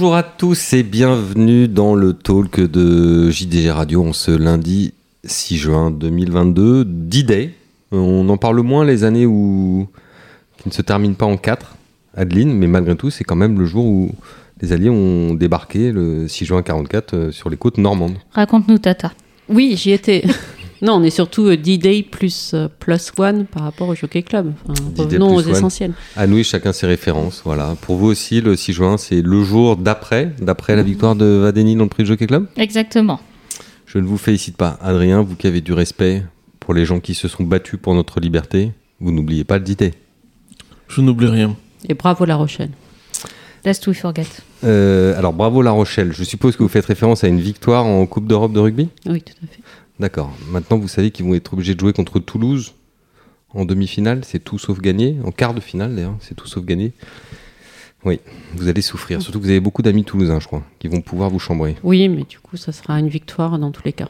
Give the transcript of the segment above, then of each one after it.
Bonjour à tous et bienvenue dans le talk de JDG Radio en ce lundi 6 juin 2022, D-Day. On en parle moins les années où qui ne se terminent pas en 4, Adeline, mais malgré tout, c'est quand même le jour où les Alliés ont débarqué le 6 juin 44 euh, sur les côtes normandes. Raconte-nous, Tata. Oui, j'y étais. non, on est surtout euh, D-Day plus, euh, plus one par rapport au Jockey Club. Enfin, revenons aux one. essentiels. À nous, chacun ses références. Voilà. Pour vous aussi, le 6 juin, c'est le jour d'après, d'après la victoire de Vadeni dans le prix de Jockey Club? Exactement. Je ne vous félicite pas, Adrien, vous qui avez du respect pour les gens qui se sont battus pour notre liberté, vous n'oubliez pas le D-Day. Je n'oublie rien. Et bravo La Rochelle. Lest we forget. Euh, alors bravo La Rochelle. Je suppose que vous faites référence à une victoire en Coupe d'Europe de rugby? Oui, tout à fait. D'accord. Maintenant, vous savez qu'ils vont être obligés de jouer contre Toulouse en demi-finale. C'est tout sauf gagné. En quart de finale, d'ailleurs, c'est tout sauf gagné. Oui, vous allez souffrir. Surtout que vous avez beaucoup d'amis toulousains, je crois, qui vont pouvoir vous chambrer. Oui, mais du coup, ça sera une victoire dans tous les cas.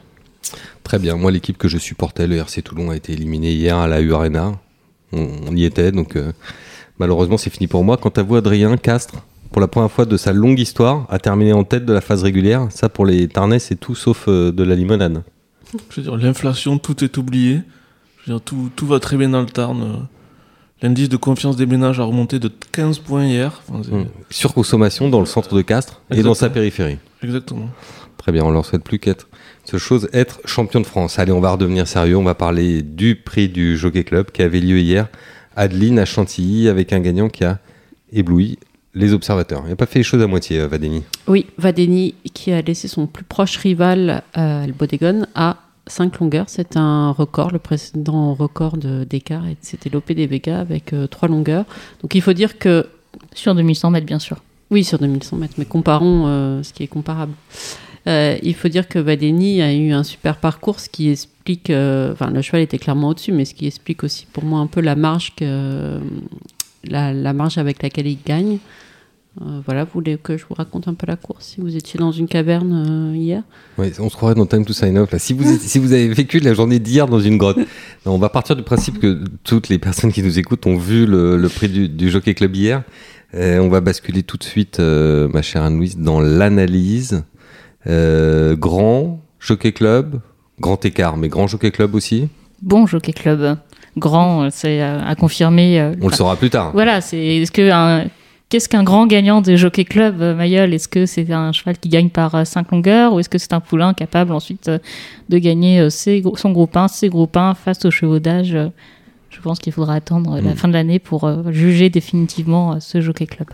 Très bien. Moi, l'équipe que je supportais, le RC Toulon, a été éliminée hier à la U Arena. On, on y était, donc euh, malheureusement, c'est fini pour moi. Quant à vous, Adrien Castres, pour la première fois de sa longue histoire, a terminé en tête de la phase régulière. Ça, pour les Tarnais, c'est tout sauf euh, de la limonade. Je veux dire, l'inflation, tout est oublié. Je veux dire, tout, tout va très bien dans le Tarn. L'indice de confiance des ménages a remonté de 15 points hier. Enfin, c'est- Mm. Surconsommation dans le centre de Castres et dans sa périphérie. Exactement. Très bien, on leur souhaite plus qu'être seule chose, être champion de France. Allez, on va redevenir sérieux, on va parler du prix du Jockey Club qui avait lieu hier. Adeline à Chantilly avec un gagnant qui a ébloui les observateurs. Il n'a pas fait les choses à moitié, euh, Vadeni. Oui, Vadeni qui a laissé son plus proche rival, euh, le Bodégon, à 5 longueurs. C'est un record, le précédent record de- d'écart, c'était l'OP des Vega avec 3 longueurs. Donc il faut dire que Sur 2100 mètres, bien sûr. Oui, sur 2100 mètres, mais comparons euh, ce qui est comparable. Euh, il faut dire que Vadeni a eu un super parcours, ce qui explique. euh, Enfin, le cheval était clairement au-dessus, mais ce qui explique aussi pour moi un peu la marge, que, la, la marge avec laquelle il gagne. Euh, voilà, vous voulez que je vous raconte un peu la course Si vous étiez dans une caverne euh, hier? Ouais, on se croirait dans Time to Sign Off. Là. Si, vous, si vous avez vécu la journée d'hier dans une grotte, Non, on va partir du principe que toutes les personnes qui nous écoutent ont vu le, le prix du, du Jockey Club hier. Euh, on va basculer tout de suite, euh, ma chère Anne-Louise, dans l'analyse. Euh, grand Jockey Club, grand écart, mais grand Jockey Club aussi? Bon Jockey Club. Grand, euh, c'est euh, à confirmer. euh, On le saura plus tard. Voilà, c'est est-ce que un- qu'est-ce qu'un grand gagnant des Jockey Club, Mayol? Est-ce que c'est un cheval qui gagne par 5 longueurs ou est-ce que c'est un poulain capable ensuite de gagner ses gros- son groupe 1, ses groupes 1 face au chevaux d'âge euh, Je pense qu'il faudra attendre la Mm. fin de l'année pour juger définitivement ce Jockey Club.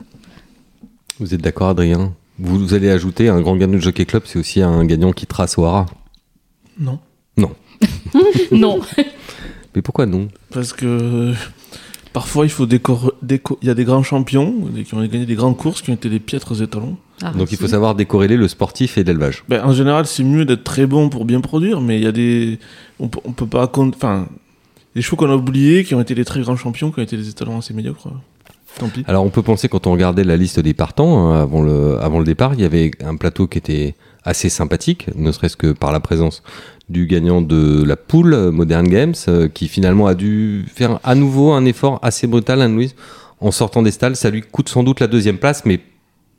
Vous êtes d'accord, Adrien? Vous, vous allez ajouter un grand gagnant de Jockey Club, c'est aussi un gagnant qui trace au hara. Non. non, Mais pourquoi non Parce que parfois, il faut décor... déco- Il y a des grands champions qui ont gagné des grandes courses qui ont été des piètres étalons. Ah, Donc il faut savoir décorréler le sportif et l'élevage. Ben, en général, c'est mieux d'être très bon pour bien produire, mais il y a des. On peut, on peut pas. Enfin, des chevaux qu'on a oubliés qui ont été des très grands champions, qui ont été des étalons assez médiocres. Tant pis. Alors on peut penser quand on regardait la liste des partants hein, avant le avant le départ, il y avait un plateau qui était assez sympathique, ne serait-ce que par la présence du gagnant de la poule euh, Modern Games, euh, qui finalement a dû faire à nouveau un effort assez brutal, Anne-Louise, en sortant des stalles. Ça lui coûte sans doute la deuxième place, mais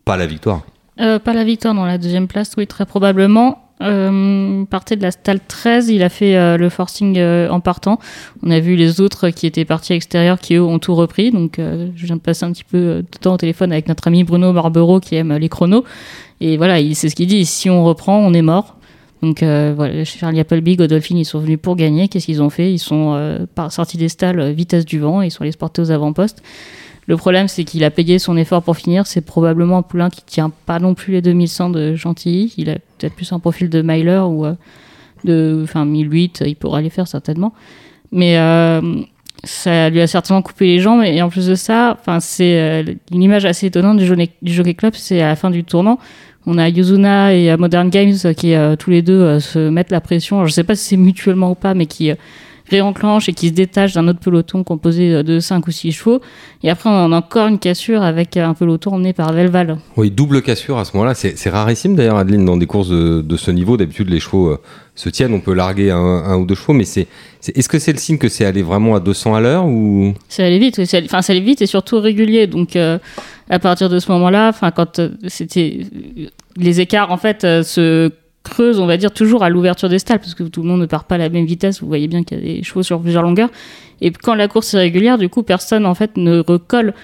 pas la victoire. Euh, pas la victoire dans la deuxième place, oui, très probablement. Euh, partait de la stalle 13, il a fait euh, le forcing euh, en partant. On a vu les autres qui étaient partis à l'extérieur qui eux ont tout repris. Donc je viens de passer un petit peu de temps au téléphone avec notre ami Bruno Barbero qui aime les chronos. Et voilà, il- c'est ce qu'il dit, si on reprend, on est mort. Donc voilà, Charlie Appleby, Godolphin, ils sont venus pour gagner. Qu'est-ce qu'ils ont fait? Ils sont sortis des stalles vitesse du vent, ils sont allés se porter aux avant-postes. Le problème, c'est qu'il a payé son effort pour finir. C'est probablement un poulain qui tient pas non plus les 2100 de Chantilly. Il a peut-être plus un profil de Myler ou euh, de, enfin 1008. Il pourra les faire certainement. Mais euh, ça lui a certainement coupé les jambes. Et en plus de ça, enfin c'est euh, une image assez étonnante du, Jockey- Club. C'est à la fin du tournant. On a Yuzuna et euh, Modern Games qui tous les deux se mettent la pression. Alors, je sais pas si c'est mutuellement ou pas, mais qui réenclenche et qui se détache d'un autre peloton composé de 5 ou 6 chevaux. Et après, on a encore une cassure avec un peloton emmené par Velval. Oui, double cassure à ce moment-là. C'est rarissime d'ailleurs, Adeline, dans des courses de, de ce niveau. D'habitude, les chevaux euh, se tiennent. On peut larguer un, un ou deux chevaux, mais c'est. Est-ce que c'est le signe que c'est allé vraiment à 200 à l'heure ou? C'est allé vite. Oui, enfin, ça allait vite et surtout régulier. Donc, euh, à partir de ce moment-là, enfin, quand euh, c'était les écarts en fait se creuse, on va dire, toujours à l'ouverture des stalles, parce que tout le monde ne part pas à la même vitesse. Vous voyez bien qu'il y a des chevaux sur plusieurs longueurs. Et quand la course est régulière, du coup, personne en fait ne recolle.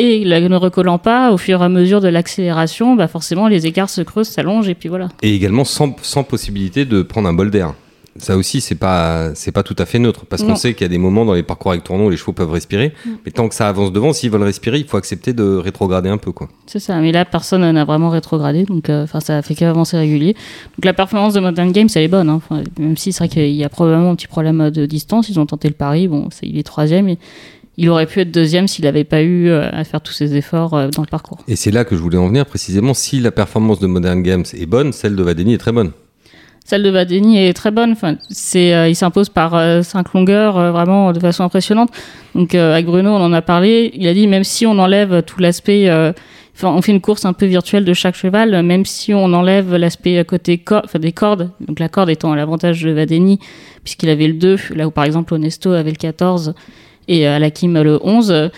Et ne recollant pas, au fur et à mesure de l'accélération, bah forcément, les écarts se creusent, s'allongent, et puis voilà. Et également sans, sans possibilité de prendre un bol d'air ça aussi, c'est pas, c'est pas tout à fait neutre, parce qu'on sait qu'il y a des moments dans les parcours avec tournoi où les chevaux peuvent respirer, mm. mais tant que ça avance devant, s'ils veulent respirer, il faut accepter de rétrograder un peu, quoi. C'est ça, mais là, personne n'a vraiment rétrogradé, donc, euh, enfin, ça a fait qu'avancer régulier. Donc la performance de Modern Games, elle est bonne, hein. même si c'est vrai qu'il y a probablement un petit problème de distance, ils ont tenté le pari, bon, il est troisième, et il aurait pu être deuxième s'il n'avait pas eu euh, à faire tous ses efforts euh, dans le parcours. Et c'est là que je voulais en venir précisément. Si la performance de Modern Games est bonne, celle de Vadeni est très bonne. Celle de Vadeni est très bonne. Enfin, c'est, euh, il s'impose par euh, cinq longueurs euh, vraiment de façon impressionnante. Donc avec Bruno, on en a parlé. Il a dit même si on enlève tout l'aspect, enfin, on fait une course un peu virtuelle de chaque cheval. Même si on enlève l'aspect côté des cordes, donc la corde étant à l'avantage de Vadeni puisqu'il avait le 2, là où par exemple Onesto avait le 14 et Alakim le 11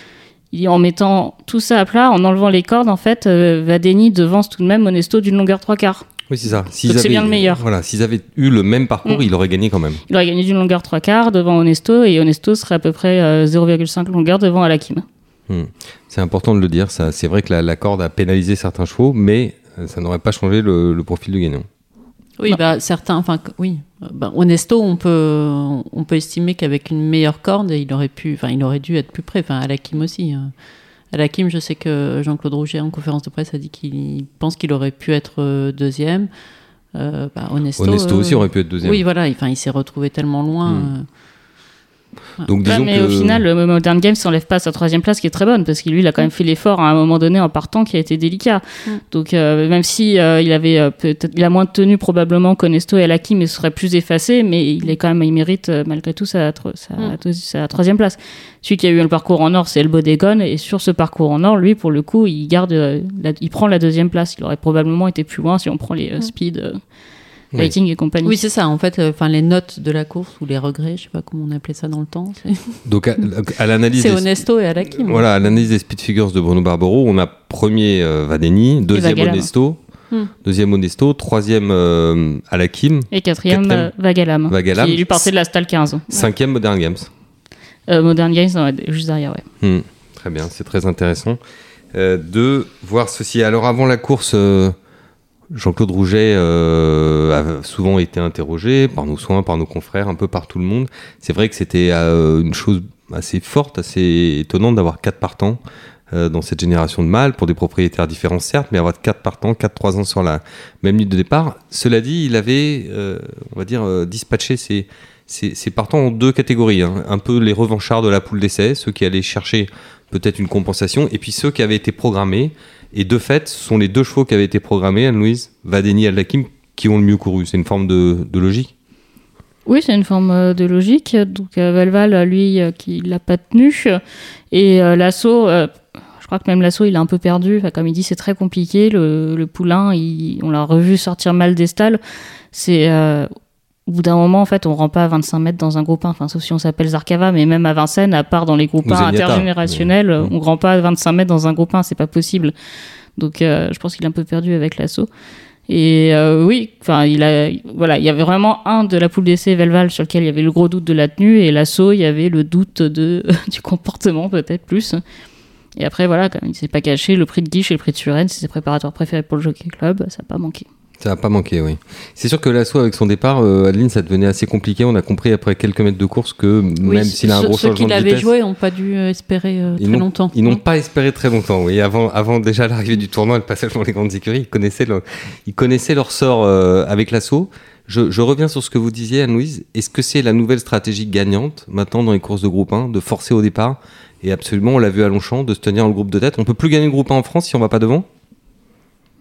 en mettant tout ça à plat, en enlevant les cordes, en fait, Vadeni devance tout de même Onesto d'une longueur 3 quarts. Oui, c'est ça. c'est bien le meilleur. Voilà, s'ils avaient eu le même parcours, mm. il aurait gagné quand même. Il aurait gagné d'une longueur 3 quarts devant Onesto et Onesto serait à peu près 0,5 euh, longueur devant Alakim. Hmm. C'est important de le dire, ça. C'est vrai que la, corde a pénalisé certains chevaux, mais euh, ça n'aurait pas changé le, profil du gagnant. Oui, bah, certains, enfin, oui. Bah, Onesto, on peut, on peut estimer qu'avec une meilleure corde, il aurait pu, enfin, il aurait dû être plus près. Enfin, Alakim aussi. Hein. À la Kim, je sais que Jean-Claude Rouget, en conférence de presse, a dit qu'il pense qu'il aurait pu être euh, deuxième. Euh, bah, Honesto, aussi euh, aurait pu être deuxième. Oui, voilà, enfin, il s'est retrouvé tellement loin. Hmm. Donc, disons mais au final, le Modern Games s'enlève pas sa troisième place qui est très bonne parce que lui, il a quand même fait l'effort à un moment donné en partant qui a été délicat. Mm. Donc euh, même si euh, il avait euh, peut-être il a moins de tenue probablement qu'Onesto et Alaki, mais serait plus effacé, mais il est quand même il mérite malgré tout sa, mm. sa, troisième place. Celui qui a eu le parcours en or, c'est El Bodegon et sur ce parcours en or, lui pour le coup, il garde, il prend la deuxième place. Il aurait probablement été plus loin si on prend les mm. Lighting et compagnie. Oui, c'est ça. En fait, euh, enfin, les notes de la course ou les regrets, je sais pas comment on appelait ça dans le temps. Donc, à, l'analyse. c'est Honesto et Alakim. Voilà, à l'analyse des speed figures de Bruno Barbaro, on a premier euh, Vadeni, deuxième Honesto. Hmm. Deuxième Honesto, troisième euh, Alakim. Et quatrième, quatrième Vagalam, Vagalam. Qui lui partait de la Stal 15. Cinquième Modern Games. Modern Games, juste derrière, ouais. Hmm. Très bien, c'est très intéressant de voir ceci. Alors, avant la course Jean-Claude Rouget euh, a souvent été interrogé par nos soins, par nos confrères, un peu par tout le monde. C'est vrai que c'était euh, une chose assez forte, assez étonnante d'avoir quatre partants euh, dans cette génération de mâles, pour des propriétaires différents certes, mais avoir quatre partants, quatre trois ans sur la même ligne de départ. Cela dit, il avait, on va dire, dispatché ses, ses, partants en deux catégories. Hein. Un peu les revanchards de la poule d'essai, ceux qui allaient chercher peut-être une compensation, et puis ceux qui avaient été programmés et de fait, ce sont les deux chevaux qui avaient été programmés, Anne-Louise, Vadeni et Aldakim, qui ont le mieux couru. C'est une forme de, logique oui, c'est une forme euh, de logique. Donc euh, Valval, lui, euh, qui l'a pas tenu. Et l'assaut, je crois que même l'assaut, il a un peu perdu. Comme il dit, c'est très compliqué. Le, poulain, on l'a revu sortir mal des stalles. C'est au bout d'un moment, en fait, on rentre pas à 25 mètres dans un groupe 1, enfin, sauf si on s'appelle Zarkava, mais même à Vincennes, à part dans les groupes 1 intergénérationnels, on ne rentre pas à 25 mètres dans un groupe 1, c'est pas possible. Donc, euh, je pense qu'il est un peu perdu avec l'assaut. Et euh, oui, enfin, il a, voilà, il y avait vraiment un de la poule d'essai Velval sur lequel il y avait le gros doute de la tenue, et l'assaut, il y avait le doute de, du comportement, peut-être plus. Et après, voilà, quand il s'est pas caché, le prix de Guiche et le prix de Suren, c'est ses préparateurs préférés pour le Jockey Club, ça n'a pas manqué. Ça n'a pas manqué, oui. C'est sûr que l'assaut avec son départ, euh, Adeline, ça devenait assez compliqué. On a compris après quelques mètres de course que même s'il a un gros changement de vitesse... Ceux qui l'avaient joué n'ont pas dû euh, espérer euh, très longtemps. Ils n'ont pas espéré très longtemps, oui. Avant, avant déjà l'arrivée du tournoi et le passage dans les grandes écuries, ils connaissaient, ils connaissaient leur sort avec l'assaut. Je, je, reviens sur ce que vous disiez, Anne-Louise. Est-ce que c'est la nouvelle stratégie gagnante maintenant dans les courses de groupe 1 de forcer au départ? Et absolument, on l'a vu à Longchamp, de se tenir le groupe de tête On peut plus gagner le groupe 1 en France si on va pas devant?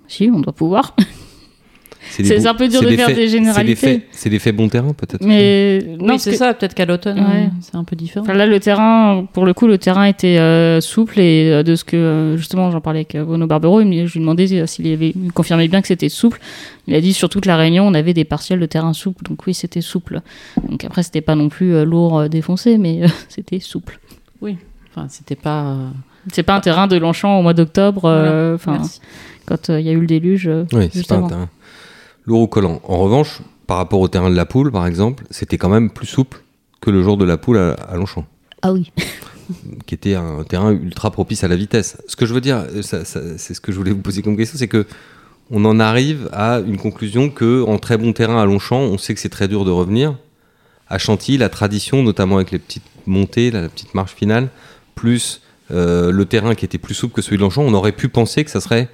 Si, on doit pouvoir. des C'est un peu dur de des faire faits- des c'est généralités. faits- C'est l'effet bon terrain, peut-être. Mais oui, non, c'est que- ça. Peut-être qu'à l'automne, Ouais. euh, c'est un peu différent. Enfin, là, le terrain, pour le coup, le terrain était euh, souple et euh, de ce que euh, justement j'en parlais avec Bruno Barbero, il je lui demandais s'il avait il confirmait bien que c'était souple. Il a dit sur toute la Réunion, on avait des partiels de terrain souple, donc oui, c'était souple. Donc après, c'était pas non plus lourd défoncé, mais c'était souple. Enfin, c'était pas. C'est pas un terrain de Longchamp au mois d'octobre, enfin quand il y a eu le déluge. Oui, c'est pas un terrain lourd ou collant. En revanche, par rapport au terrain de la poule, par exemple, c'était quand même plus souple que le jour de la poule à, à Longchamp, Ah oui. qui était un terrain ultra propice à la vitesse. Ce que je veux dire, c'est ce que je voulais vous poser comme question, c'est que on en arrive à une conclusion que en très bon terrain à Longchamp, on sait que c'est très dur de revenir. À Chantilly, la tradition, notamment avec les petites montées, la, la petite marche finale, plus euh, le terrain qui était plus souple que celui de Longchamp, on aurait pu penser que ça serait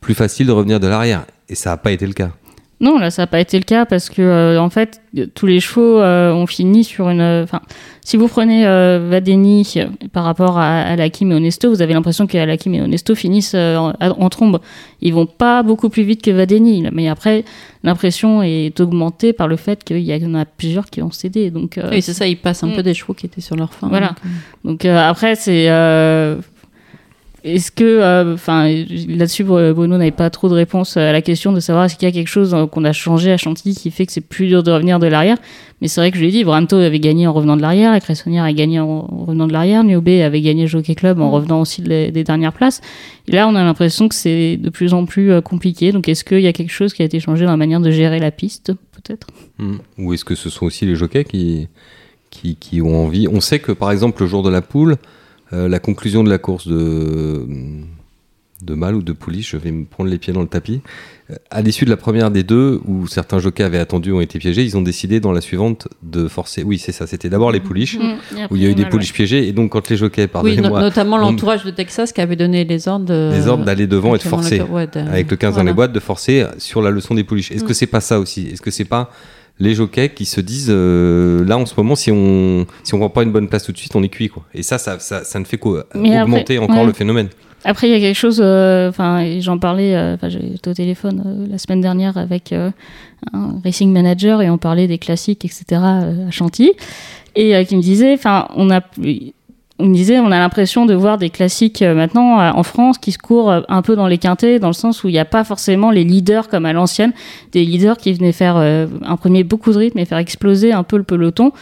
plus facile de revenir de l'arrière. Et ça n'a pas été le cas. Non, là, ça n'a pas été le cas parce que, euh, en fait, tous les chevaux euh, ont fini sur une. euh, Enfin, si vous prenez euh, Vadeni euh, par rapport à, à Lakim et Onesto, vous avez l'impression que Lakim et Onesto finissent euh, en, en trombe. Ils vont pas beaucoup plus vite que Vadeni. là. Mais après, l'impression est augmentée par le fait qu'il y en a plusieurs qui ont cédé. Donc, euh, Oui, c'est ça. Ils passent un Mm. peu des chevaux qui étaient sur leur fin. Voilà. donc, donc après, c'est. Est-ce que, euh, enfin, là-dessus, Bruno n'avait pas trop de réponse à la question de savoir est-ce qu'il y a quelque chose euh, qu'on a changé à Chantilly qui fait que c'est plus dur de revenir de l'arrière. Mais c'est vrai que je lui ai dit, Branto avait gagné en revenant de l'arrière, la Cressonnière a gagné en en revenant de l'arrière, Niobé avait gagné le Jockey Club en Mm. revenant aussi des, des dernières places. Et là, on a l'impression que c'est de plus en plus euh, compliqué. Donc, est-ce qu'il y a quelque chose qui a été changé dans la manière de gérer la piste, peut-être? Hmm. Ou est-ce que ce sont aussi les jockeys qui, qui, qui ont envie? On sait que par exemple le jour de la poule, euh, la conclusion de la course de, de Mal ou de Pouliche, je vais me prendre les pieds dans le tapis, euh, à l'issue de la première des deux, où certains jockeys avaient attendu, ont été piégés, ils ont décidé dans la suivante de forcer. Oui, c'est ça, c'était d'abord les pouliches, où il y a eu des pouliches piégées, et donc quand les jockeys, Oui, no- pardonnez-moi, notamment on- l'entourage de Texas qui avait donné les ordres. de- les ordres d'aller devant et de forcer. le- ouais, de- avec le 15 dans les boîtes, de forcer sur la leçon des pouliches. Est-ce Mm. que c'est pas ça aussi? Est-ce que c'est pas les jockeys qui se disent euh, là en ce moment si on si on prend pas une bonne place tout de suite on est cuit quoi et ça ça, ça, ça ne fait qu'augmenter encore ouais. le phénomène Après, il y a quelque chose, euh, enfin, j'en parlais, euh, enfin, j'étais au téléphone euh, la semaine dernière avec un racing manager et on parlait des classiques, etc. à Chantilly, et qui me disait, enfin, on a, on disait, on a l'impression de voir des classiques euh, maintenant euh, en France qui se courent euh, un peu dans les quintés, dans le sens où il n'y a pas forcément les leaders comme à l'ancienne, des leaders qui venaient faire imprimer beaucoup de rythme et faire exploser un peu le peloton.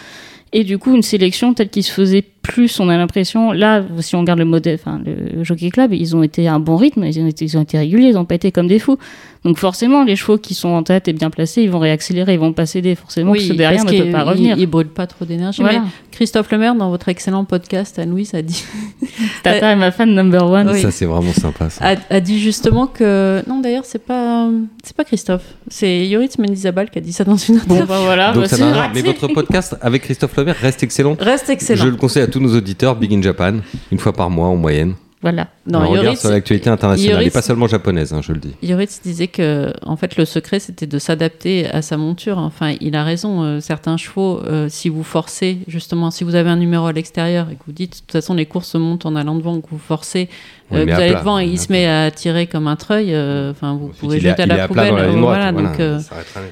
Et du coup, une sélection telle qu'il se faisait plus, on a l'impression, là, si on regarde le modèle, enfin, le Jockey Club, ils ont été à un bon rythme, ils ont été, ils ont été réguliers, ils n'ont pas été comme des fous. Donc forcément, les chevaux qui sont en tête et bien placés, ils vont réaccélérer, ils vont pas céder. Forcément, que ceux derrière parce ne peut pas revenir. Il, il brûle pas trop d'énergie. Voilà. Mais Christophe Lemaire, dans votre excellent podcast, Anne-Louise, a dit, Tata est ma fan number one. Oui. ça c'est vraiment sympa ça. a, a dit justement que. Non, d'ailleurs, c'est pas, c'est pas Christophe. C'est Yoritz Mendizabal qui a dit ça dans une Bon, interview. bah voilà, donc bah, ça mais votre podcast avec Christophe Lemaire reste excellent Reste excellent. je le conseille à tous nos auditeurs Big in Japan une fois par mois en moyenne Voilà. Non, on regarde Yoritz, sur l'actualité internationale et Yoritz- pas seulement japonaise hein, je le dis Yoritz disait que, en fait, le secret, c'était de s'adapter à sa monture. Enfin, il a raison. euh, certains chevaux, euh, si vous forcez, justement, si vous avez un numéro à l'extérieur et que vous dites, de toute façon, les courses se montent en allant devant, que vous forcez, euh, que vous allez plat, devant et il se met à tirer comme un treuil, enfin, vous Ensuite, pouvez est- jeter à est la à poubelle. la droite, voilà, voilà, donc.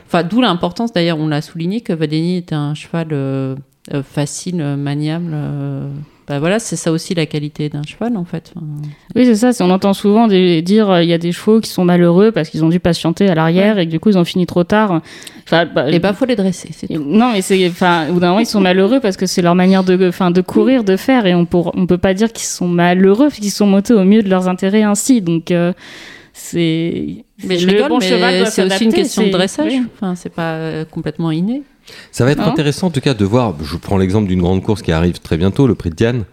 Enfin, d'où l'importance, d'ailleurs, on l'a souligné, que Vadeni était un cheval facile, euh, maniable. euh, bah voilà, c'est ça aussi la qualité d'un cheval, en fait. Oui, c'est ça. On entend souvent des- dire euh, il y a des chevaux qui sont malheureux parce qu'ils ont dû patienter à l'arrière et que du coup ils ont fini trop tard. Enfin, bah, Et bah, faut les dresser, tout. Non, mais c'est, enfin, au bout d'un moment, ils sont malheureux parce que c'est leur manière de, enfin, de courir, de faire, et on pour, on peut pas dire qu'ils sont malheureux, parce qu'ils sont montés au mieux de leurs intérêts ainsi. Donc, euh, c'est. Mais je le rigole, bon cheval mais c'est aussi une question de dressage. oui. Enfin, c'est pas euh, complètement inné. Ça va être Hein intéressant en tout cas de voir, je prends l'exemple d'une grande course qui arrive très bientôt, le prix de Diane.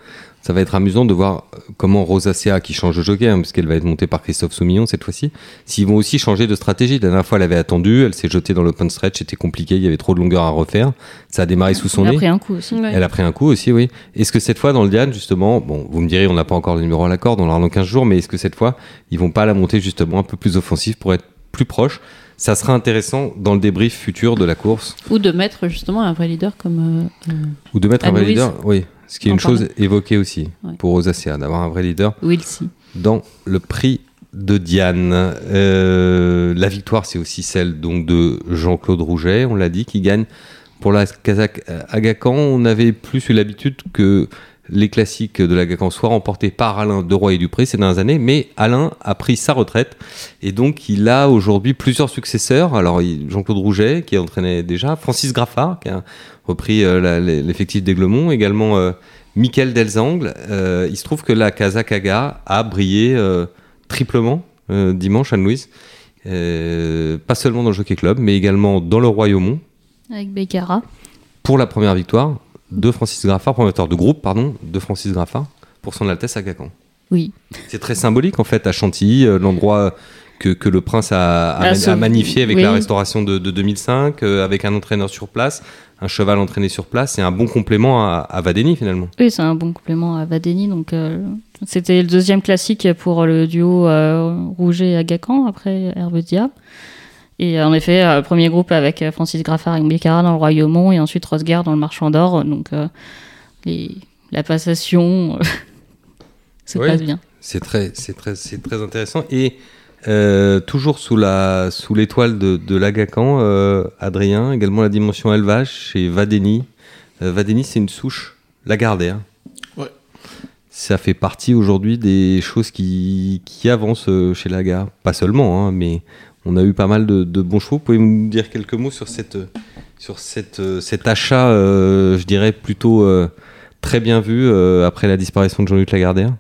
Ça va être amusant de voir euh, comment Rosacea, qui change de jockey, hein, puisqu'elle va être montée par Christophe Soumillon cette fois-ci, s'ils vont aussi changer de stratégie. La dernière fois, elle avait attendu, elle s'est jetée dans l'open stretch, c'était compliqué, il y avait trop de longueur à refaire. Ça a démarré sous son a nez. pris un coup aussi. Elle a pris un coup aussi, oui. Est-ce que cette fois, dans le Diane, justement, bon, vous me direz, on n'a pas encore le numéro à la corde, on l'aura dans 15 jours, mais est-ce que cette fois, ils vont pas la monter justement un peu plus offensif pour être plus proche Ça sera intéressant dans le débrief futur de la course, Ou de mettre justement un vrai leader comme. euh, euh, ou de mettre un vrai leader, oui. Ce qui est une chose évoquée aussi Ouais. pour Rosacea, d'avoir un vrai leader Wilsey. dans le prix de Diane. Euh, la victoire, c'est aussi celle donc de Jean-Claude Rouget, on l'a dit, qui gagne pour la Kazakh Agacan. On avait plus eu l'habitude que les classiques de l'Agacan soient remportés par Alain de Roy et Dupré ces dernières années, mais Alain a pris sa retraite et donc il a aujourd'hui plusieurs successeurs. Alors Jean-Claude Rouget qui entraînait déjà, Francis Graffard qui a repris euh, l'effectif d'Aiglemont, également euh, Michael Delzangle. Euh, il se trouve que la Kazakaga a brillé triplement dimanche à Louise, pas seulement dans le Jockey Club, mais également dans le Royaumont. Avec Becara. Pour la première victoire de Francis Graffard, promoteur de groupe, pardon, de Francis Graffard, pour son Altesse à Cacan. Oui. C'est très symbolique en fait à Chantilly, l'endroit que, que, le prince a, a, magnifié avec la restauration de, 2005, avec un entraîneur sur place, un cheval entraîné sur place, c'est un bon complément à, à Vadeni finalement. Oui, c'est un bon complément à Vadeni. Donc, euh, c'était le deuxième classique pour le duo euh, Rouget Agacan après Dia. Et euh, en effet, euh, premier groupe avec Francis Graffard et Bécara dans le Royaumont et ensuite Rosgard dans le Marchand d'Or. Donc, les, la passation se passe bien. C'est très, c'est très, c'est très intéressant. Et euh, toujours sous la sous l'étoile de, de l'Agacan, euh, Adrien, également la dimension élevage chez Vadeni. Euh, Vadeni, c'est une souche Lagardère. Ouais. Ça fait partie aujourd'hui des choses qui, qui avancent chez Laga. Pas seulement, hein, mais on a eu pas mal de, de bons chevaux. Pouvez-vous nous dire quelques mots sur cette sur cette, cet achat, je dirais plutôt très bien vu après la disparition de Jean-Luc Lagardère?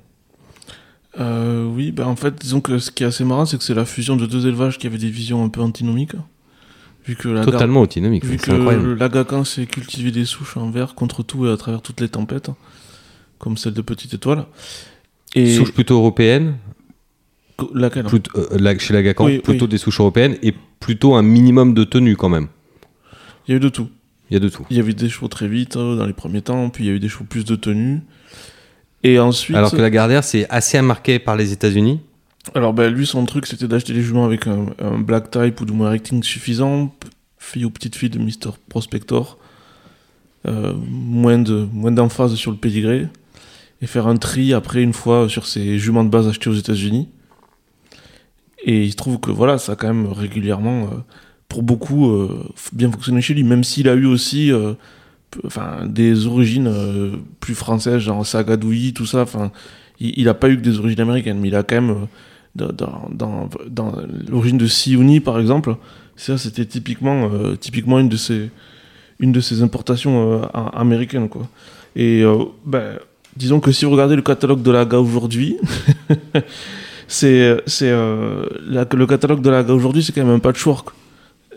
Euh, oui, bah en fait, disons que ce qui est assez marrant, c'est que c'est la fusion de deux élevages qui avaient des visions un peu antinomiques. Vu que la Totalement antinomiques, Vu que l'agacan c'est cultiver des souches en verre contre tout et à travers toutes les tempêtes, comme celle de Petite Étoile. Et... Souches plutôt européennes Laquelle euh, Chez l'agacan, plutôt des souches européennes et plutôt un minimum de tenue quand même. Il y a eu de tout. Il y a de tout. Il y avait des chevaux très vite euh, dans les premiers temps, puis il y a eu des chevaux plus de tenue. Et ensuite. Alors que la Gardère, c'est assez marqué par les États-Unis. Alors, ben, lui, son truc, c'était d'acheter des juments avec un, black type ou du moins un rating suffisant, fille ou petite fille de Mr. Prospector, euh, moins de moins d'emphase sur le pédigré, et faire un tri après une fois sur ces juments de base achetés aux États-Unis. Et il se trouve que voilà, ça a quand même régulièrement, euh, pour beaucoup, euh, bien fonctionné chez lui, même s'il a eu aussi enfin, des origines euh, plus françaises, genre Sagadoui, tout ça. Enfin, il n'a pas eu que des origines américaines, mais il a quand même, euh, dans, dans, dans l'origine de Siouni, par exemple, ça, c'était typiquement, euh, typiquement une de ses, une de ses importations américaines, quoi. Et, ben, disons que si vous regardez le catalogue de la GA aujourd'hui, c'est, c'est, le catalogue de la aujourd'hui, c'est quand même un patchwork.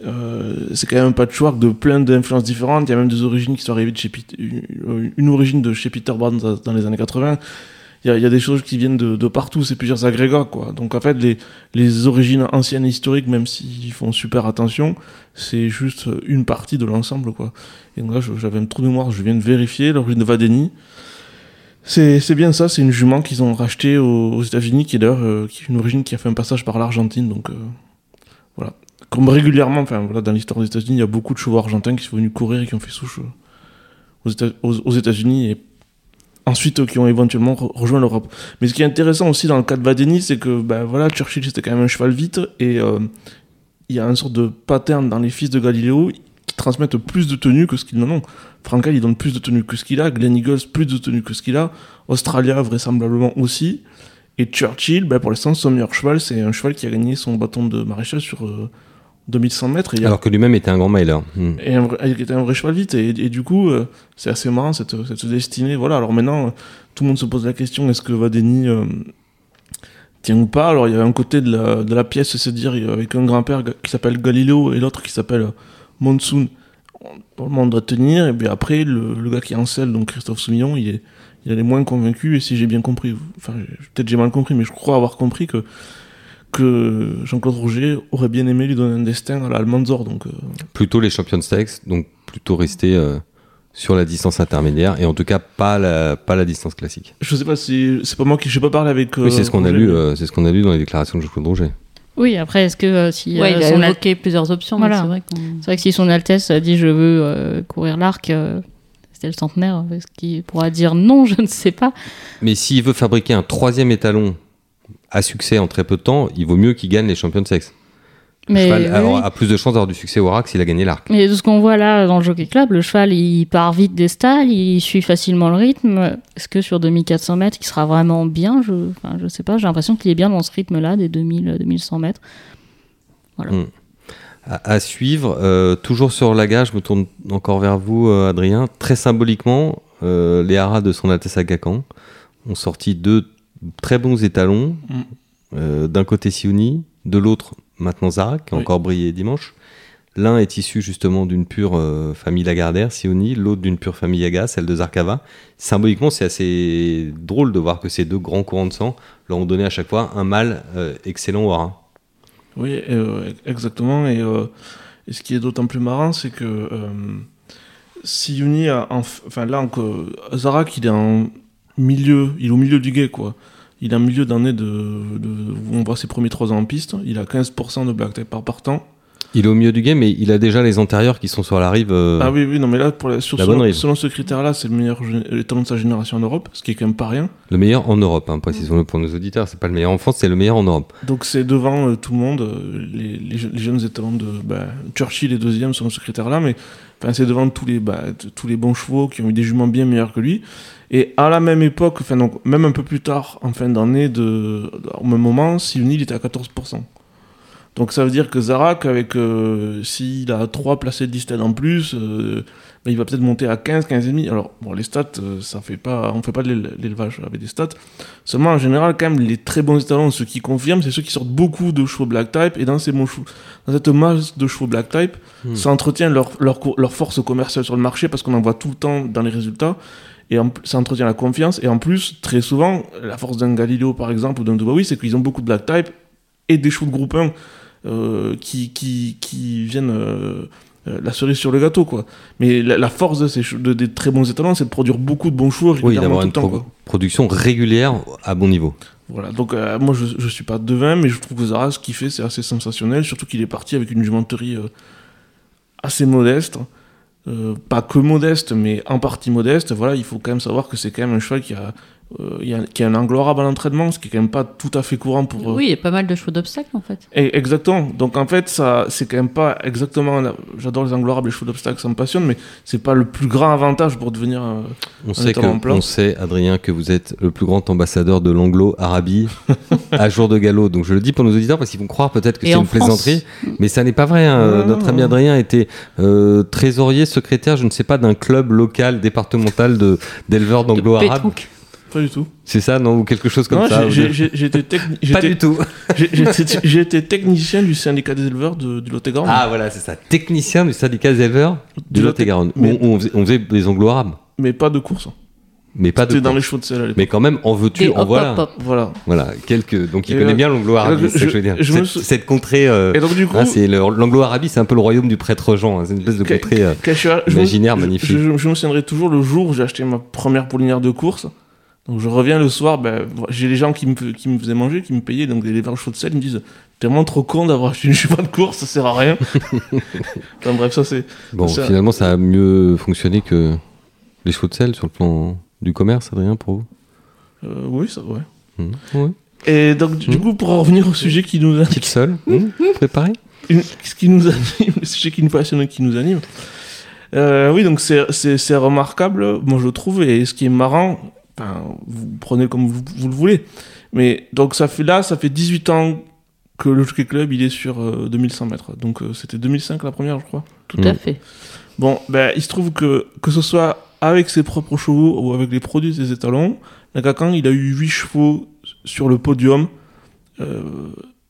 Euh, c'est quand même un patchwork de plein d'influences différentes. Il y a même des origines qui sont arrivées de chez Peter, une origine de chez Peter Barnes dans les années 80. Il y a, des choses qui viennent de, de partout, c'est plusieurs agrégats, quoi. Donc en fait, les, les origines anciennes et historiques, même s'ils font super attention, c'est juste une partie de l'ensemble, quoi. Et donc là, j'avais un trou de mémoire, je viens de vérifier l'origine de Vadeni. C'est bien ça, c'est une jument qu'ils ont rachetée aux, États-Unis, qui est d'ailleurs euh, une origine qui a fait un passage par l'Argentine, donc euh, voilà comme régulièrement, enfin voilà, dans l'histoire des États-Unis, il y a beaucoup de chevaux argentins qui sont venus courir et qui ont fait souche euh, aux États-Unis et ensuite qui ont éventuellement rejoint l'Europe. Mais ce qui est intéressant aussi dans le cas de Vadeni, c'est que ben, voilà, Churchill c'était quand même un cheval vite et il y a une sorte de pattern dans les fils de Galiléo qui transmettent plus de tenue que ce qu'ils n'en ont. Frankel il donne plus de tenue que ce qu'il a, Glen Eagles plus de tenue que ce qu'il a, Australia vraisemblablement aussi. Et Churchill, ben, pour l'instant, son meilleur cheval, c'est un cheval qui a gagné son bâton de maréchal sur 2100 mètres. Alors que lui-même était un grand mailer. Hmm. Et il était un vrai cheval vite. Et, du coup, euh, c'est assez marrant cette, cette, destinée. Voilà. Alors maintenant, euh, tout le monde se pose la question est-ce que Vadeni euh, tient ou pas? Alors il y avait un côté de la, de la pièce, c'est dire avec un grand-père qui s'appelle Galileo et l'autre qui s'appelle Monsoon. Tout le monde doit tenir. Et puis après, le, le gars qui selle, donc Christophe Soumillon, il est, il est moins convaincu. Et si j'ai bien compris, enfin peut-être j'ai mal compris, mais je crois avoir compris que que Jean-Claude Rouget aurait bien aimé lui donner un destin à l'Almanzor. Donc, euh. Plutôt les Champions Stakes, donc plutôt rester euh, sur la distance intermédiaire et en tout cas pas la, pas la distance classique. Je sais pas si c'est pas moi qui je pas parlé avec. oui, c'est ce qu'on a lu, c'est ce qu'on a lu dans les déclarations de Jean-Claude Rouget. Oui, après, est-ce que si. Ouais, il a évoqué plusieurs options. Voilà. C'est vrai, vrai, que si son Altesse a dit je veux courir l'arc, c'était le centenaire, est-ce qu'il pourra dire non Je ne sais pas. Mais s'il veut fabriquer un troisième étalon a succès en très peu de temps, il vaut mieux qu'il gagne les champions de sexe. Le Mais, cheval oui, a, oui. a plus de chances d'avoir du succès au Rack s'il a gagné l'arc. Mais de ce qu'on voit là dans le Jockey Club, le cheval il part vite des stalles, il suit facilement le rythme. Est-ce que sur 2400 mètres il sera vraiment bien? Je, enfin, je sais pas, j'ai l'impression qu'il est bien dans ce rythme-là, des 2000-2100 mètres. À, à suivre, euh, toujours sur la gare, je me tourne encore vers vous, euh, Adrien. Très symboliquement, euh, les haras de son Altesse Agacan ont sorti deux très bons étalons. Mm. Euh, D'un côté Siouni, de l'autre maintenant Zara, qui a Oui. encore brillé dimanche. L'un est issu justement d'une pure euh, famille Lagardère, Sioni, l'autre d'une pure famille Yaga, celle de Zarkava. Symboliquement, c'est assez drôle de voir que ces deux grands courants de sang leur ont donné à chaque fois un mâle euh, excellent au haras. Oui, euh, exactement. Et, et ce qui est d'autant plus marrant, c'est que si Yuni a, enfin là, encore, Zarak, il est en milieu, il est au milieu du guet, quoi. Il est en milieu d'année de, de, où on voit ses premiers trois ans en piste. Il a 15% de black type par partant. Il est au milieu du game, mais il a déjà les antérieurs qui sont sur la rive. euh, Ah oui, oui, non, mais là, pour la, sur, La selon, ce critère-là, c'est le meilleur étalon de sa génération en Europe, ce qui est quand même pas rien. Le meilleur en Europe, hein, précisons-le pour nos auditeurs. C'est pas le meilleur en France, c'est le meilleur en Europe. Donc c'est devant euh, tout le monde, euh, les, les je- les jeunes étalons de bah, Churchill est deuxième selon ce critère-là, mais c'est devant tous les, bah, tous les bons chevaux qui ont eu des juments bien meilleurs que lui. Et à la même époque, enfin, donc, même un peu plus tard, en fin d'année, de, au même moment, Sioni il était à 14%. Donc ça veut dire que Zarak, avec euh, s'il a 3 placés de listed en plus, euh, bah, il va peut-être monter à 15, 15,5. Alors, bon, les stats, euh, ça fait pas, on fait pas de l'é- l'élevage avec des stats. Seulement, en général, quand même, les très bons étalons, ceux qui confirment, c'est ceux qui sortent beaucoup de chevaux black type. Et dans, ces bons chevaux, dans cette masse de chevaux black type, Hmm. ça entretient leur, leur, co- leur force commerciale sur le marché parce qu'on en voit tout le temps dans les résultats. Et en- ça entretient la confiance. Et en plus, très souvent, la force d'un Galileo, par exemple, ou d'un Dubawi, c'est qu'ils ont beaucoup de black type et des chevaux de groupe 1 euh, qui, qui, qui viennent euh, euh, la cerise sur le gâteau, quoi. Mais la, la force de ces de, des très bons étalons, c'est de produire beaucoup de bons Oui, régulièrement d'avoir tout une le temps, pro- quoi. production régulière à bon niveau. Voilà, donc euh, moi je, je suis pas devin, mais je trouve que Zara, ce qu'il fait, c'est assez sensationnel, surtout qu'il est parti avec une jumenterie assez modeste. Euh, pas que modeste, mais en partie modeste. Voilà, il faut quand même savoir que c'est quand même un cheval qui a, y a- qui a un angle horaire à l'entraînement, ce qui est quand même pas tout à fait courant pour. euh, Oui, il y a pas mal de chevaux d'obstacles en fait. et- exactement. Donc en fait, ça, c'est quand même pas exactement. J'adore les angles horaires, les chevaux d'obstacle, ça me passionne, mais c'est pas le plus grand avantage pour devenir. euh, On sait, étant que, on sait, Adrien, que vous êtes le plus grand ambassadeur de l'anglo-arabie à jour de galop. Donc je le dis pour nos auditeurs parce qu'ils vont croire peut-être que c'est une plaisanterie. Mais ça n'est pas vrai. hein. Non, Notre ami. Adrien était euh, trésorier, secrétaire, je ne sais pas, d'un club local, départemental de- d'éleveurs d'anglo-arabes. Pas du tout. C'est ça, non Ou quelque chose comme Non, ça j'étais techni- Pas j'étais- du tout. Été technicien du syndicat des éleveurs de, du Lot-et-Garonne. Ah voilà, c'est ça. Technicien du syndicat des éleveurs Du du Lot- Lot-et-Garonne. mais- On, on faisait, on faisait des anglo-arabes. Mais pas de course. Mais pas de dans les chevaux de sel à l'époque. Mais quand même, en veux-tu, en hop, voilà. hop, hop. Voilà. Voilà, quelques. Donc il Et connaît bien l'anglo-arabie, c'est que je veux dire. je- cette, sou- cette contrée. euh, Et donc, du coup, ah, c'est le- l'anglo-arabie, c'est un peu le royaume du prêtre Jean. hein. C'est une espèce de contrée. euh, imaginaire je- magnifique. Je, je- je me souviendrai toujours le jour où j'ai acheté ma première poulinière de course. Donc je reviens le soir, ben, j'ai les gens qui me, qui me faisaient manger, qui me payaient, donc des éleveurs chevaux de sel, ils me disent T'es vraiment trop con d'avoir acheté une cheval de course, ça sert à rien. enfin bref, ça c'est. Bon, ça- finalement, ça a mieux fonctionné que les chevaux de sel sur le plan du commerce, Adrien, pour vous? Euh, oui, ça, ouais. Mhm. Ouais. Et donc, du Hmm. coup, pour en revenir au sujet qui nous, Petite seule Mhm. Préparé ce qui nous anime, le sujet qui nous passionne et qui nous anime. Euh, oui, donc c'est remarquable, moi je trouve, et ce qui est marrant, enfin, vous prenez comme vous, vous le voulez, mais donc ça fait là, ça fait 18 ans que le Jockey Club il est sur euh, 2100 mètres, donc euh, c'était 2005 la première, je crois. Tout à Mm. fait. Bon, ben il se trouve que que ce soit avec ses propres chevaux ou avec les produits des étalons, Nakakan il a eu 8 chevaux sur le podium euh,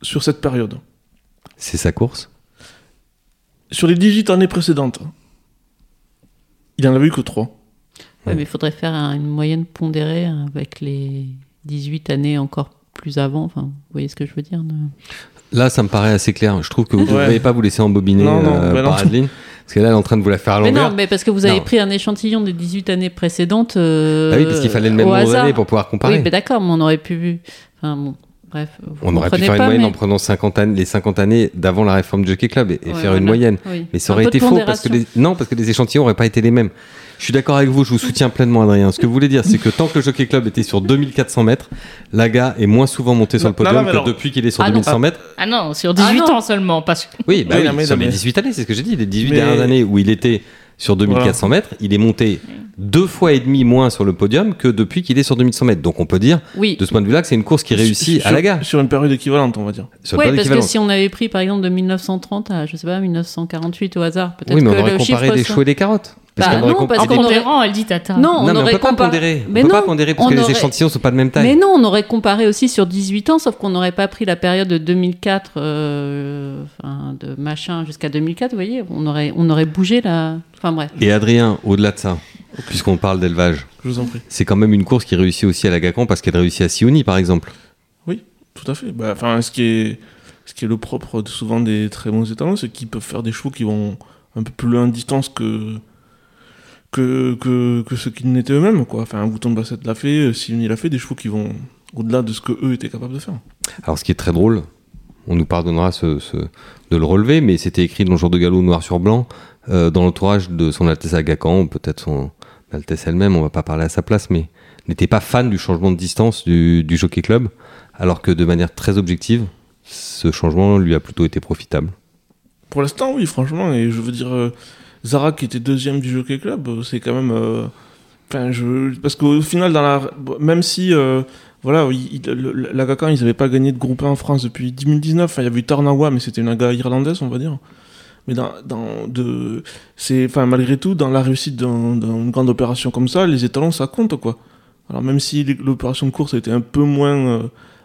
sur cette période. C'est sa course? Sur les 18 années précédentes, il en avait eu que 3. Ouais, mais il faudrait faire un- une moyenne pondérée avec les 18 années encore plus avant. Enfin, vous voyez ce que je veux dire Là, ça me paraît assez clair. Je trouve que vous ne Ouais. devriez pas vous laisser embobiner Non, non, euh, bah non. par Adeline. Parce qu'elle est en train de vous la faire à Mais non, mais parce que vous avez Non. pris un échantillon des 18 années précédentes. euh, Ah oui, parce qu'il fallait le même au nombre d'années pour pouvoir comparer. Oui, mais d'accord, mais on aurait pu. Enfin, bon, bref. vous On aurait pu faire une pas, moyenne mais- en prenant 50 années, les 50 années d'avant la réforme du Jockey Club et, et Ouais, faire voilà. une moyenne. Oui. Mais ça aurait été faux parce que les... non parce que les échantillons auraient pas été les mêmes. Je suis d'accord avec vous, je vous soutiens pleinement Adrien. Ce que vous voulez dire, c'est que tant que le Jockey Club était sur 2400 mètres, Laga est moins souvent monté sur le podium non, que alors- depuis qu'il est sur Ah non. 2100 mètres. Ah non, sur 18 Ah non. ans seulement. Parce... que- Oui, bah Oui, oui, non, mais- sur non, les mais- 18 années, c'est ce que j'ai dit. Les 18 Mais- dernières années où il était sur 2400 mètres, il est monté deux fois et demi moins sur le podium que depuis qu'il est sur 2100 mètres. Donc on peut dire, Oui. de ce point de vue-là, que c'est une course qui réussit Sur- à Laga. Sur une période équivalente, on va dire. Sur Oui, parce que si on avait pris par exemple de 1930 à, je sais pas, 1948 au hasard, peut-être Oui, mais que on aurait le comparé chiffre des soit- choux et des carottes. Parce Bah qu'on aurait non, parce En aurait- pondérant, elle dit Tata. Non, Non, on mais on aurait peut pas comparé- pondérer. On Mais peut non, pas pondérer parce on que les échantillons sont pas de même taille. Mais non, on aurait comparé aussi sur 18 ans, sauf qu'on n'aurait pas pris la période de 2004, euh, enfin, de machin jusqu'à 2004, vous voyez, on aurait, on aurait bougé la... Enfin bref. Et Adrien, au-delà de ça, puisqu'on parle d'élevage, Je vous en prie. c'est quand même une course qui réussit aussi à Lagacan parce qu'elle réussit à Sioni, par exemple. Tout à fait. Bah, Enfin, ce qui est, ce qui est le propre de souvent des très bons étalons, c'est qu'ils peuvent faire des chevaux qui vont un peu plus loin de distance que que, que, que ceux qui n'étaient eux-mêmes. Quoi. Enfin, un bouton de bassette l'a fait, Sioni l'a fait, des chevaux qui vont au-delà de ce que eux étaient capables de faire. Alors, ce qui est très drôle, on nous pardonnera ce- ce- de le relever, mais c'était écrit dans le jour de galop noir sur blanc, euh, dans l'entourage de son Altesse Agacan, peut-être son Altesse elle-même, on va pas parler à sa place, mais n'était pas fan du changement de distance du, du Jockey Club, alors que de manière très objective, ce changement lui a plutôt été profitable. Pour l'instant, oui, franchement. Et je veux dire, euh, Zara qui était deuxième du Jockey Club, euh, c'est quand même. euh. Parce qu'au final. Même si. euh, voilà, ils n'avaient pas gagné de groupe 1 en France depuis 2019. Enfin, il y avait eu Tarnawa, mais c'était une aga irlandaise, on va dire. Mais dans, de, c'est, enfin, malgré tout, dans la réussite d'un- d'une grande opération comme ça, les étalons, ça compte, quoi. Alors, même si l'opération de course a été un peu moins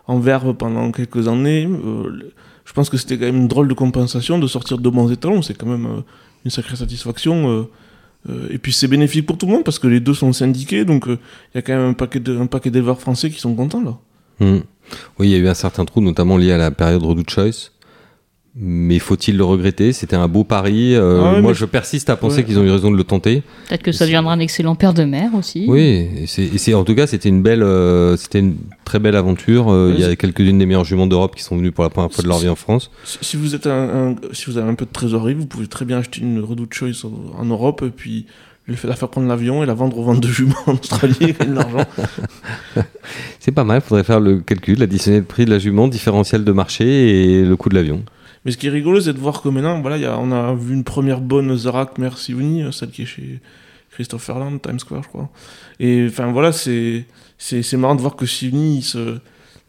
en verve pendant quelques années, je pense que c'était quand même une drôle de compensation de sortir de bons étalons. C'est quand même une sacrée satisfaction. euh, euh, et puis, c'est bénéfique pour tout le monde parce que les deux sont syndiqués, donc euh, il y a quand même un paquet de- un paquet d'éleveurs français qui sont contents, là. Hmm. Oui, il y a eu un certain trou, notamment lié à la période Redoute Choice. Mais faut-il le regretter? C'était un beau pari. euh, Ah ouais, moi, mais je persiste à penser Ouais. qu'ils ont eu raison de le tenter. Peut-être que ça deviendra un excellent père de mère aussi. Oui, et c'est, en tout cas, c'était une belle, euh, c'était une très belle aventure. Euh, Ouais, il y a quelques-unes des meilleures juments d'Europe qui sont venues pour la première fois de leur vie en France. Si si vous êtes un, un- si vous avez un peu de trésorerie, vous pouvez très bien acheter une Redoute Choice en Europe et puis le faire- la faire prendre l'avion et la vendre au vente de juments en Australie et gagner de l'argent. C'est pas mal. Faudrait faire le calcul, additionner le prix de la jument, différentiel de marché et le coût de l'avion. Mais ce qui est rigolo, c'est de voir que maintenant, voilà, on a vu une première bonne Zarak Sivouni, euh, celle qui est chez Christophe Ferland, Times Square, je crois. Et enfin voilà, c'est marrant de voir que Sivouni, il se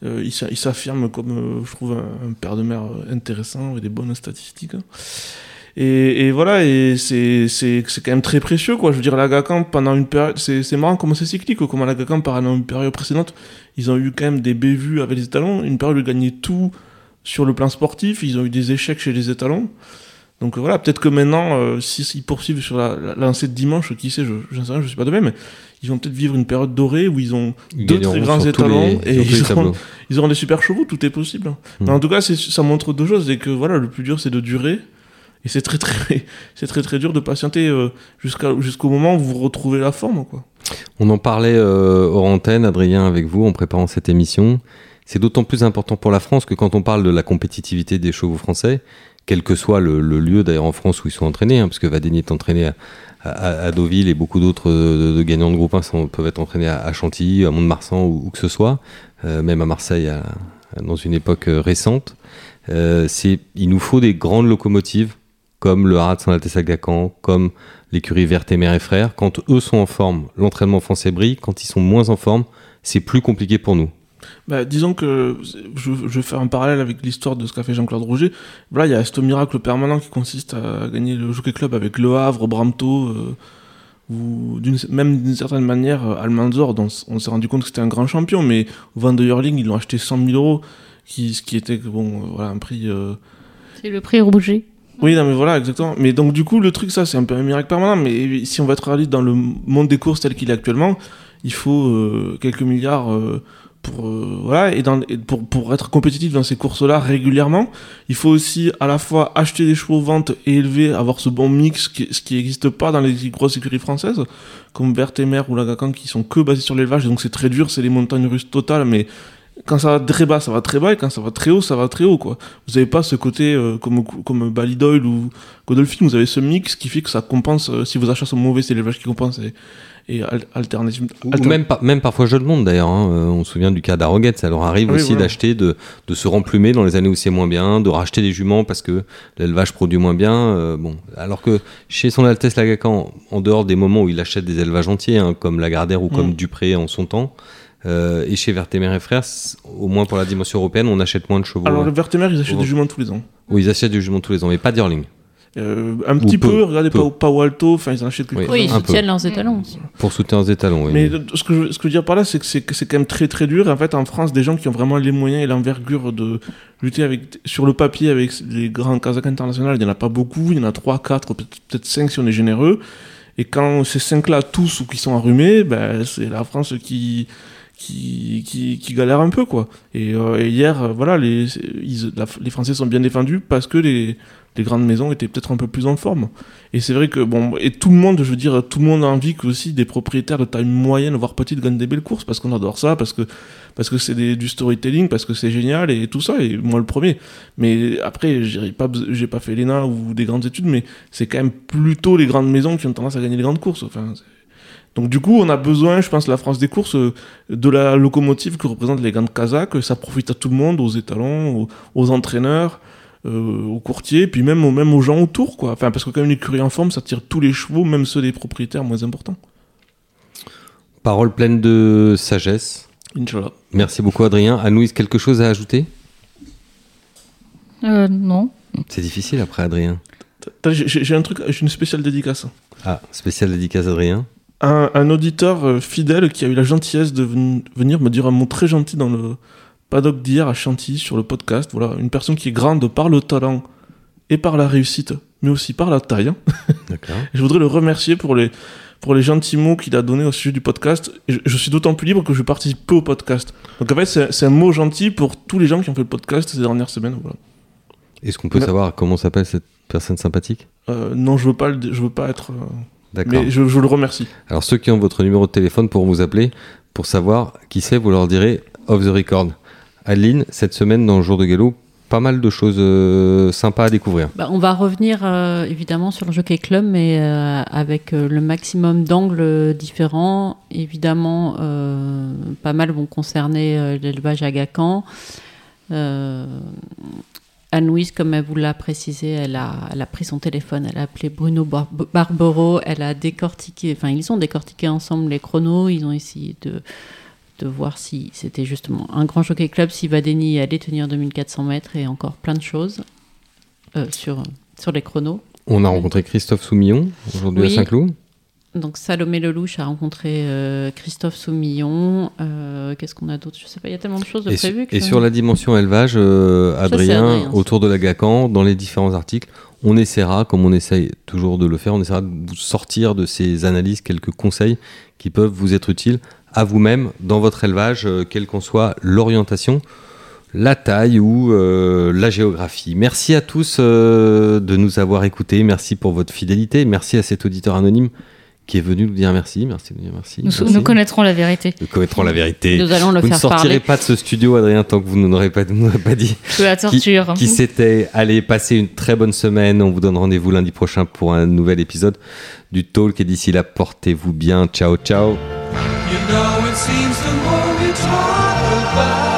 euh, il s'a- il s'affirme comme, euh, je trouve, un, père de mère intéressant avec des bonnes statistiques. hein. Et, voilà, et c'est quand même très précieux, quoi. Je veux dire, l'Agacan, pendant une période, c'est marrant comment c'est cyclique, comment l'Agacan, pendant une période précédente, ils ont eu quand même des bévues avec les étalons, une période où ils gagnaient tout sur le plan sportif, ils ont eu des échecs chez les étalons. Donc voilà, peut-être que maintenant, euh, si- s'ils poursuivent sur la, la lancée de dimanche, qui sait, je j'en sais rien, je suis pas de même, mais ils vont peut-être vivre une période dorée où ils ont Ils deux très grands étalons les- et ils auront, ils auront des super chevaux, tout est possible. Hmm. Mais en tout cas, ça montre deux choses, c'est que voilà, le plus dur c'est de durer. Et c'est très très c'est très très dur de patienter euh, jusqu'au moment où vous retrouvez la forme quoi. On en parlait euh, hors antenne, Adrien, avec vous, en préparant cette émission. C'est d'autant plus important pour la France que quand on parle de la compétitivité des chevaux français, quel que soit le, lieu d'ailleurs en France où ils sont entraînés, hein, parce que Vadeni est entraîné à, Deauville et beaucoup d'autres euh, gagnants de groupe 1 sont- peuvent être entraînés à, Chantilly, à Mont-de-Marsan ou, où que ce soit, euh, même à Marseille dans une époque euh, récente. Il nous faut des grandes locomotives comme le Son Altesse Agacan, comme l'écurie verte et et frères. Quand eux sont en forme, l'entraînement français brille. Quand ils sont moins en forme, c'est plus compliqué pour nous. Bah, disons que je, je vais faire un parallèle avec l'histoire de ce qu'a fait Jean-Claude Roger. Voilà, il y a ce miracle permanent qui consiste à gagner le Jockey Club avec Le Havre, Bramto, euh, ou d'une- même d'une certaine manière euh, Almanzor, dont on s'est rendu compte que c'était un grand champion, mais au Van de Hurling, ils l'ont acheté 100 000 euros, qui, ce qui était bon, euh, voilà, un prix. euh, C'est le prix Rouget. Oui, non, mais voilà, exactement. Mais donc, du coup, le truc, ça, c'est un peu un miracle permanent. Mais si on va être réaliste dans le monde des courses tel qu'il est actuellement, il faut euh, quelques milliards euh, pour, euh, voilà, et, dans, et pour, pour être compétitif dans ces courses-là régulièrement. Il faut aussi à la fois acheter des chevaux vente et élever, avoir ce bon mix, qui, ce qui n'existe pas dans les grosses écuries françaises, comme Berthémer ou Lagacan, qui sont que basés sur l'élevage. Donc, c'est très dur, c'est les montagnes russes totales, mais quand ça va très bas, ça va très bas, et quand ça va très haut, ça va très haut, quoi. Vous avez pas ce côté euh, comme, comme Balidoil ou Godolphin, vous avez ce mix qui fait que ça compense, euh, si vos achats sont mauvais, c'est l'élevage qui compense, et, et al- alternative. Ou même, par- même parfois jeu de monde d'ailleurs. hein. Euh, On se souvient du cas d'Arroguette. Ça leur arrive Oui, aussi voilà. d'acheter, de, de se remplumer dans les années où c'est moins bien, de racheter des juments parce que l'élevage produit moins bien. euh, bon, alors que chez son Altesse Lagacan, en dehors des moments où il achète des élevages entiers, hein, comme Lagardère ou comme Mm. Dupré en son temps, euh, et chez Vertemer et Frères, au moins pour la dimension européenne, on achète moins de chevaux. Alors. Vertemer, ils achètent des juments tous les ans. Où ils achètent du jument tous les ans, mais pas d'Hurling. Euh, un petit peu, peu, regardez, peu. Pau Alto, enfin, ils en achètent quelques Oui, ils un peu. soutiennent leurs étalons aussi. Pour soutenir les étalons, oui. Mais ce que, je, ce que je veux dire par là, c'est que c'est quand même très très dur. En fait, en France, des gens qui ont vraiment les moyens et l'envergure de lutter avec, sur le papier avec les grands Kazakhs internationaux, il n'y en a pas beaucoup. Il y en a 3, 4, peut-être peut-être 5 si on est généreux. Et quand ces 5-là tous ou qui sont enrhumés, ben, c'est la France qui, qui, qui, qui galère un peu. quoi. Et, euh, et hier, euh, voilà, les, ils- la- les Français sont bien défendus parce que les, les grandes maisons étaient peut-être un peu plus en forme. Et c'est vrai que, bon, et tout le monde, je veux dire, tout le monde a envie que aussi des propriétaires de taille moyenne, voire petite, gagnent des belles courses, parce qu'on adore ça, parce que parce que c'est du storytelling, parce que c'est génial, et tout ça, et moi le premier. Mais après, j'ai pas, pas fait l'ENA ou des grandes études, mais c'est quand même plutôt les grandes maisons qui ont tendance à gagner les grandes courses. Enfin, donc du coup, on a besoin, je pense, la France des courses, euh, de la locomotive que représentent les grandes Kazakhs, ça profite à tout le monde, aux étalons, aux entraîneurs, euh, aux courtiers, puis même, aux- même aux gens autour, quoi. Enfin, parce que quand même, l'écurie en forme, ça tire tous les chevaux, même ceux des propriétaires moins importants. Parole pleine de sagesse. Inch'Allah. Merci beaucoup, Adrien. Anouise, quelque chose à ajouter? Euh, non. C'est difficile après, Adrien. J'ai un truc, j'ai une spéciale dédicace. Ah, spécial dédicace, Adrien. Un, un auditeur euh, fidèle qui a eu la gentillesse de ven- venir me dire un mot très gentil dans le paddock d'hier à Chantilly sur le podcast. Voilà, une personne qui est grande par le talent et par la réussite, mais aussi par la taille. D'accord. Et je voudrais le remercier pour les, pour les gentils mots qu'il a donnés au sujet du podcast. Et je, je suis d'autant plus libre que je participe peu au podcast. Donc en fait, c'est c'est un mot gentil pour tous les gens qui ont fait le podcast ces dernières semaines. Voilà. Est-ce qu'on peut savoir comment s'appelle cette personne sympathique? Euh, non, je veux pas, le- je veux pas être. euh, D'accord. mais je, je le remercie. Alors, ceux qui ont votre numéro de téléphone pourront vous appeler pour savoir qui c'est, vous leur direz off the record. Adeline, cette semaine dans le jour de galop, pas mal de choses euh, sympas à découvrir. Bah, on va revenir euh, évidemment sur le Jockey Club, mais euh, avec le maximum d'angles différents. Évidemment, pas mal vont concerner l'élevage à Gacan. Anne-Louise, comme elle vous l'a précisé, elle a, elle a pris son téléphone, elle a appelé Bruno Bar- Barbero, elle a décortiqué, enfin ils ont décortiqué ensemble les chronos, ils ont essayé de, de voir si c'était justement un grand jockey club, si Vadeni allait tenir 2400 mètres et encore plein de choses euh, sur, sur les chronos. On a rencontré Christophe Soumillon aujourd'hui Oui. à Saint-Cloud. Donc Salomé Lelouch a rencontré euh, Christophe Soumillon. Euh, Qu'est-ce qu'on a d'autre? Je sais pas, il y a tellement de choses de Et, su- prévues. que- et sur la dimension élevage, euh, Adrien, autour de la GACAN, dans les différents articles, on essaiera, comme on essaye toujours de le faire, on essaiera de vous sortir de ces analyses quelques conseils qui peuvent vous être utiles à vous-même dans votre élevage, euh, quelle qu'en soit l'orientation, la taille ou euh, la géographie. Merci à tous euh, de nous avoir écoutés, merci pour votre fidélité, merci à cet auditeur anonyme qui est venu nous dire merci, merci, merci. Nous, merci. nous connaîtrons la vérité. Nous connaîtrons la vérité. Nous allons le Vous ne sortirez parler. pas de ce studio, Adrien, tant que vous ne n'aurez pas, nous pas dit Que la torture. qui c'était. Allez, passez une très bonne semaine. On vous donne rendez-vous lundi prochain pour un nouvel épisode du Talk. Et d'ici là, portez-vous bien. Ciao, ciao. You know, it seems the more we talk about